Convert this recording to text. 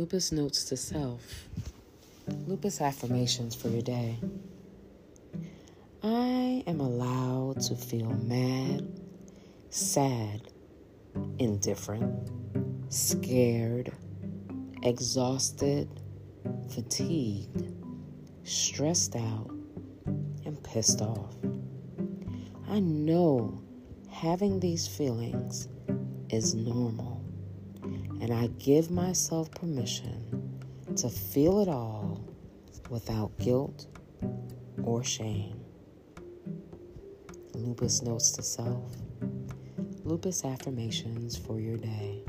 Lupus Notes to Self. Lupus Affirmations for your day. I am allowed to feel mad, sad, indifferent, scared, exhausted, fatigued, stressed out, and pissed off. I know having these feelings is normal, and I give myself permission to feel it all without guilt or shame. Lupus Notes to Self, Lupus Affirmations for your day.